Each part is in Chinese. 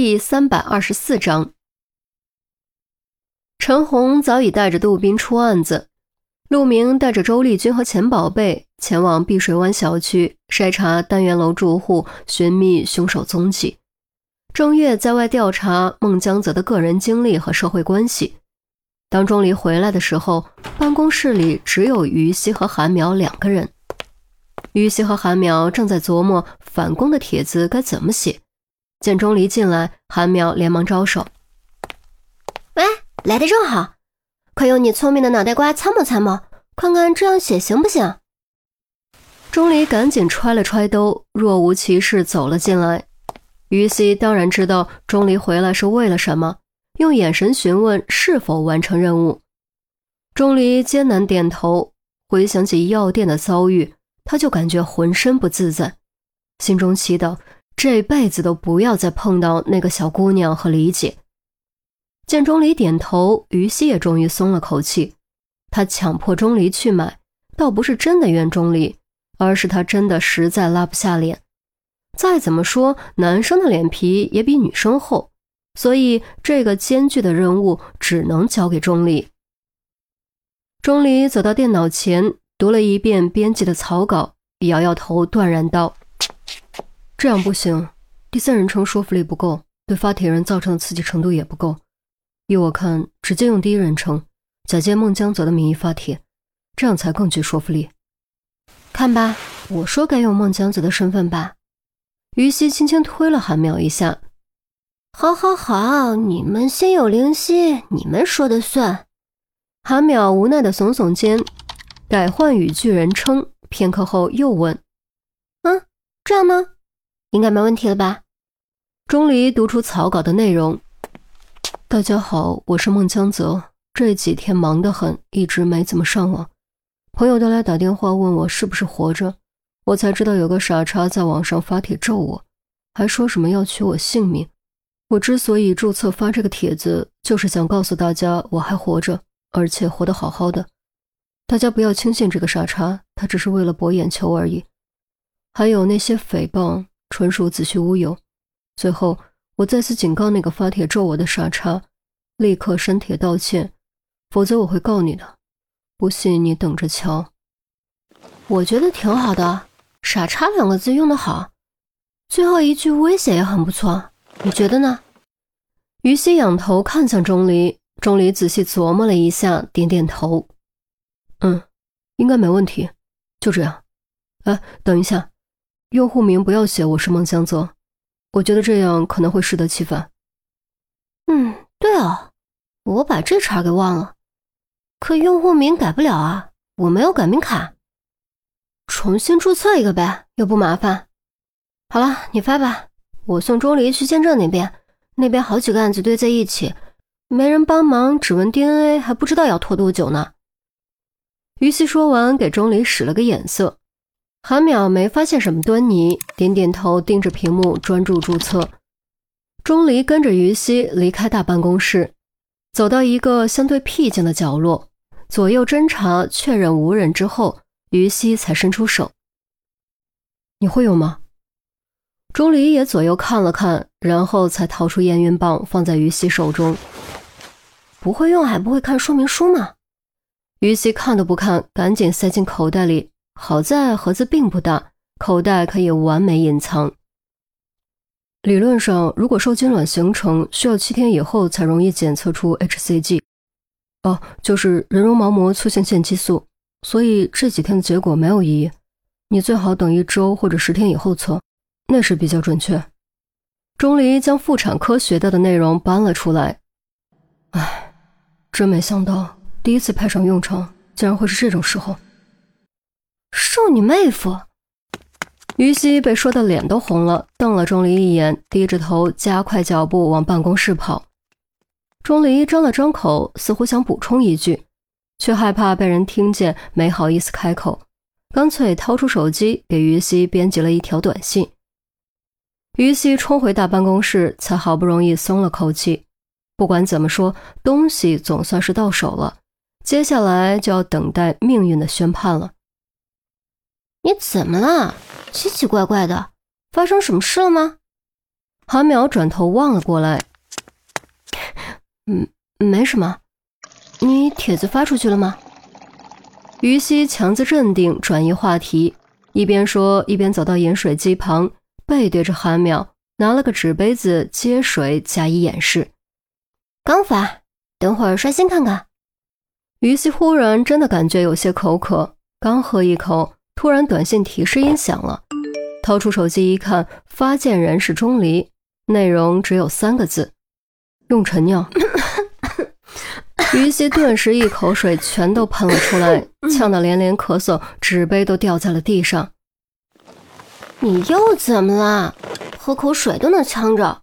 第三百二十四章，陈红早已带着杜宾出案子，陆明带着周丽君和钱宝贝前往碧水湾小区筛查单元楼住户，寻觅凶手踪迹。郑月在外调查孟江泽的个人经历和社会关系。当钟离回来的时候，办公室里只有于西和韩苗两个人。于西和韩苗正在琢磨反攻的帖子该怎么写。见钟离进来，韩苗连忙招手：“喂，来的正好，快用你聪明的脑袋瓜参谋参谋，看看这样写行不行？”钟离赶紧揣了揣兜，若无其事走了进来。于西当然知道钟离回来是为了什么，用眼神询问是否完成任务。钟离艰难点头，回想起药店的遭遇，他就感觉浑身不自在，心中祈祷。这辈子都不要再碰到那个小姑娘和李姐。见钟离点头，于西也终于松了口气。他强迫钟离去买，倒不是真的怨钟离，而是他真的实在拉不下脸。再怎么说，男生的脸皮也比女生厚，所以这个艰巨的任务只能交给钟离。钟离走到电脑前，读了一遍编辑的草稿，摇摇头，断然道。这样不行，第三人称说服力不够，对发帖人造成的刺激程度也不够。依我看，直接用第一人称，假借孟江泽的名义发帖，这样才更具说服力。看吧，我说该用孟江泽的身份吧。于西轻轻推了韩淼一下。好，好，好，你们心有灵犀，你们说的算。韩淼无奈的耸耸肩，改换语句人称，片刻后又问：“嗯，这样呢？”应该没问题了吧？钟离读出草稿的内容：“大家好，我是孟江泽。这几天忙得很，一直没怎么上网。朋友都来打电话问我是不是活着，我才知道有个傻叉在网上发帖咒我，还说什么要取我性命。我之所以注册发这个帖子，就是想告诉大家我还活着，而且活得好好的。大家不要轻信这个傻叉，他只是为了博眼球而已。还有那些诽谤。”纯属子虚乌有。最后，我再次警告那个发帖咒我的傻叉，立刻删帖道歉，否则我会告你的。不信你等着瞧。我觉得挺好的，“傻叉”两个字用得好，最后一句威胁也很不错。你觉得呢？于西仰头看向钟离，钟离仔细琢磨了一下，点点头：“嗯，应该没问题。就这样。哎，等一下。”用户名不要写我是孟江泽，我觉得这样可能会适得其反。嗯，对哦，我把这茬给忘了。可用户名改不了啊，我没有改名卡。重新注册一个呗，又不麻烦。好了，你发吧，我送钟离去见证那边。那边好几个案子堆在一起，没人帮忙，指纹 DNA 还不知道要拖多久呢。于西说完，给钟离使了个眼色。韩淼没发现什么端倪，点点头，盯着屏幕专注注册。钟离跟着于西离开大办公室，走到一个相对僻静的角落，左右侦查，确认无人之后，于西才伸出手：“你会用吗？”钟离也左右看了看，然后才掏出验孕棒放在于西手中。“不会用还不会看说明书吗？”于西看都不看，赶紧塞进口袋里。好在盒子并不大，口袋可以完美隐藏。理论上，如果受精卵形成需要七天以后才容易检测出 HCG，哦，就是人绒毛膜促性腺激素，所以这几天的结果没有意义。你最好等一周或者十天以后测，那是比较准确。钟离将妇产科学到的内容搬了出来。唉，真没想到，第一次派上用场，竟然会是这种时候。受你妹夫！于西被说的脸都红了，瞪了钟离一眼，低着头加快脚步往办公室跑。钟离张了张口，似乎想补充一句，却害怕被人听见，没好意思开口，干脆掏出手机给于西编辑了一条短信。于西冲回大办公室，才好不容易松了口气。不管怎么说，东西总算是到手了，接下来就要等待命运的宣判了。你怎么了？奇奇怪怪的，发生什么事了吗？韩淼转头望了过来，嗯，没什么。你帖子发出去了吗？于西强自镇定，转移话题，一边说一边走到饮水机旁，背对着韩淼，拿了个纸杯子接水，加以掩饰。刚发，等会儿刷新看看。于西忽然真的感觉有些口渴，刚喝一口，突然短信提示音响了，掏出手机一看，发件人是钟离，内容只有三个字：用晨尿。于西顿时一口水全都喷了出来，呛得连连咳嗽，纸杯都掉在了地上。你又怎么了？喝口水都能呛着。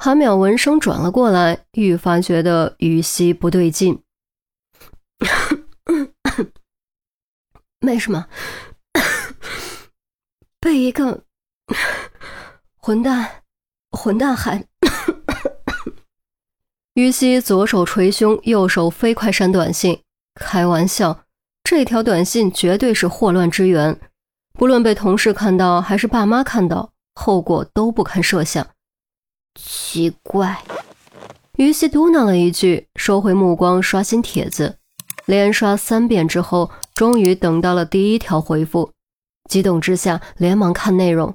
韩淼闻声转了过来，愈发觉得于西不对劲。没什么，被一个混蛋，混蛋害。于西左手捶胸，右手飞快删短信。开玩笑，这条短信绝对是祸乱之源，不论被同事看到还是爸妈看到，后果都不堪设想。奇怪，于西嘟囔了一句，收回目光，刷新帖子。连刷三遍之后，终于等到了第一条回复，激动之下连忙看内容，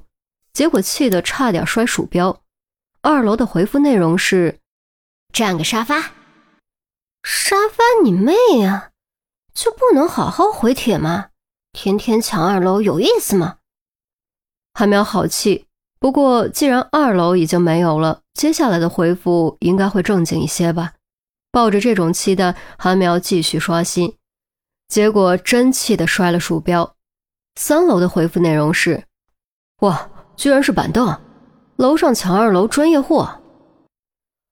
结果气得差点摔鼠标。二楼的回复内容是。占个沙发，沙发你妹呀！就不能好好回帖吗？天天抢二楼有意思吗？韩淼好气，不过既然二楼已经没有了，接下来的回复应该会正经一些吧。抱着这种期待，韩苗继续刷新，结果真气得摔了鼠标。三楼的回复内容是：哇，居然是板凳！楼上抢二楼专业货。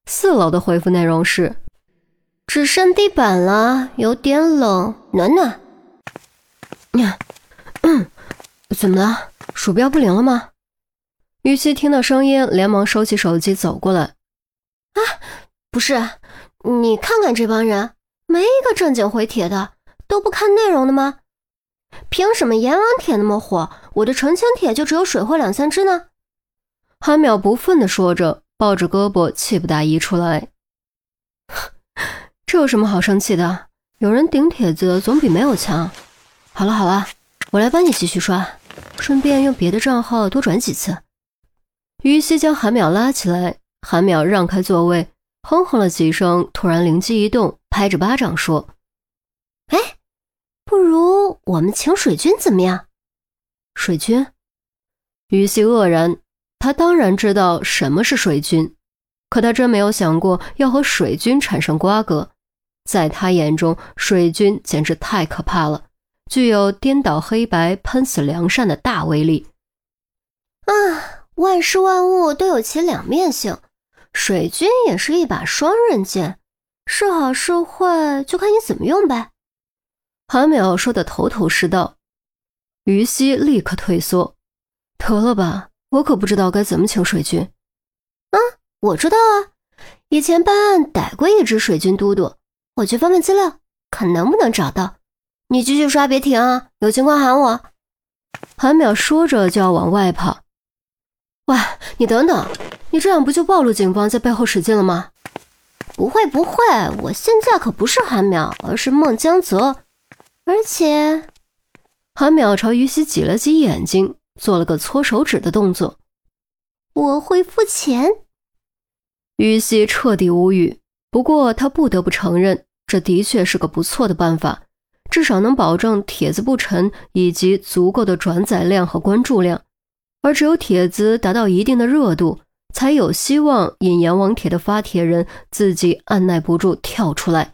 四楼的回复内容是：只剩地板了，有点冷，暖暖。呀，嗯，怎么了？鼠标不灵了吗？雨熙听到声音，连忙收起手机走过来。啊，不是，你看看这帮人，没一个正经回帖的，都不看内容的吗？凭什么阎王帖那么火，我的澄清帖就只有水货两三只呢？韩淼不忿地说着。抱着胳膊，气不打一处来。这有什么好生气的？有人顶帖子总比没有强。好了好了，我来帮你继续刷，顺便用别的账号多转几次。于西将韩淼拉起来，韩淼让开座位，哼哼了几声，突然灵机一动，拍着巴掌说：“哎，不如我们请水军怎么样？”水军？于西愕然。他当然知道什么是水军，可他真没有想过要和水军产生瓜葛。在他眼中，水军简直太可怕了，具有颠倒黑白、喷死良善的大威力。啊，万事万物都有其两面性，水军也是一把双刃剑，是好是坏就看你怎么用呗。韩淼说的头头是道，于西立刻退缩，得了吧。我可不知道该怎么请水军。啊，我知道啊，以前办案逮过一只水军嘟嘟，我去翻翻资料，看能不能找到。你继续刷，别停啊，有情况喊我。韩淼说着就要往外跑。喂，你等等，你这样不就暴露警方在背后使劲了吗？不会不会，我现在可不是韩淼，而是孟江泽。而且，韩淼朝于西挤了挤眼睛。做了个搓手指的动作，我会付钱。于西彻底无语，不过他不得不承认，这的确是个不错的办法，至少能保证帖子不沉以及足够的转载量和关注量。而只有帖子达到一定的热度，才有希望引阎王帖的发帖人自己按耐不住跳出来。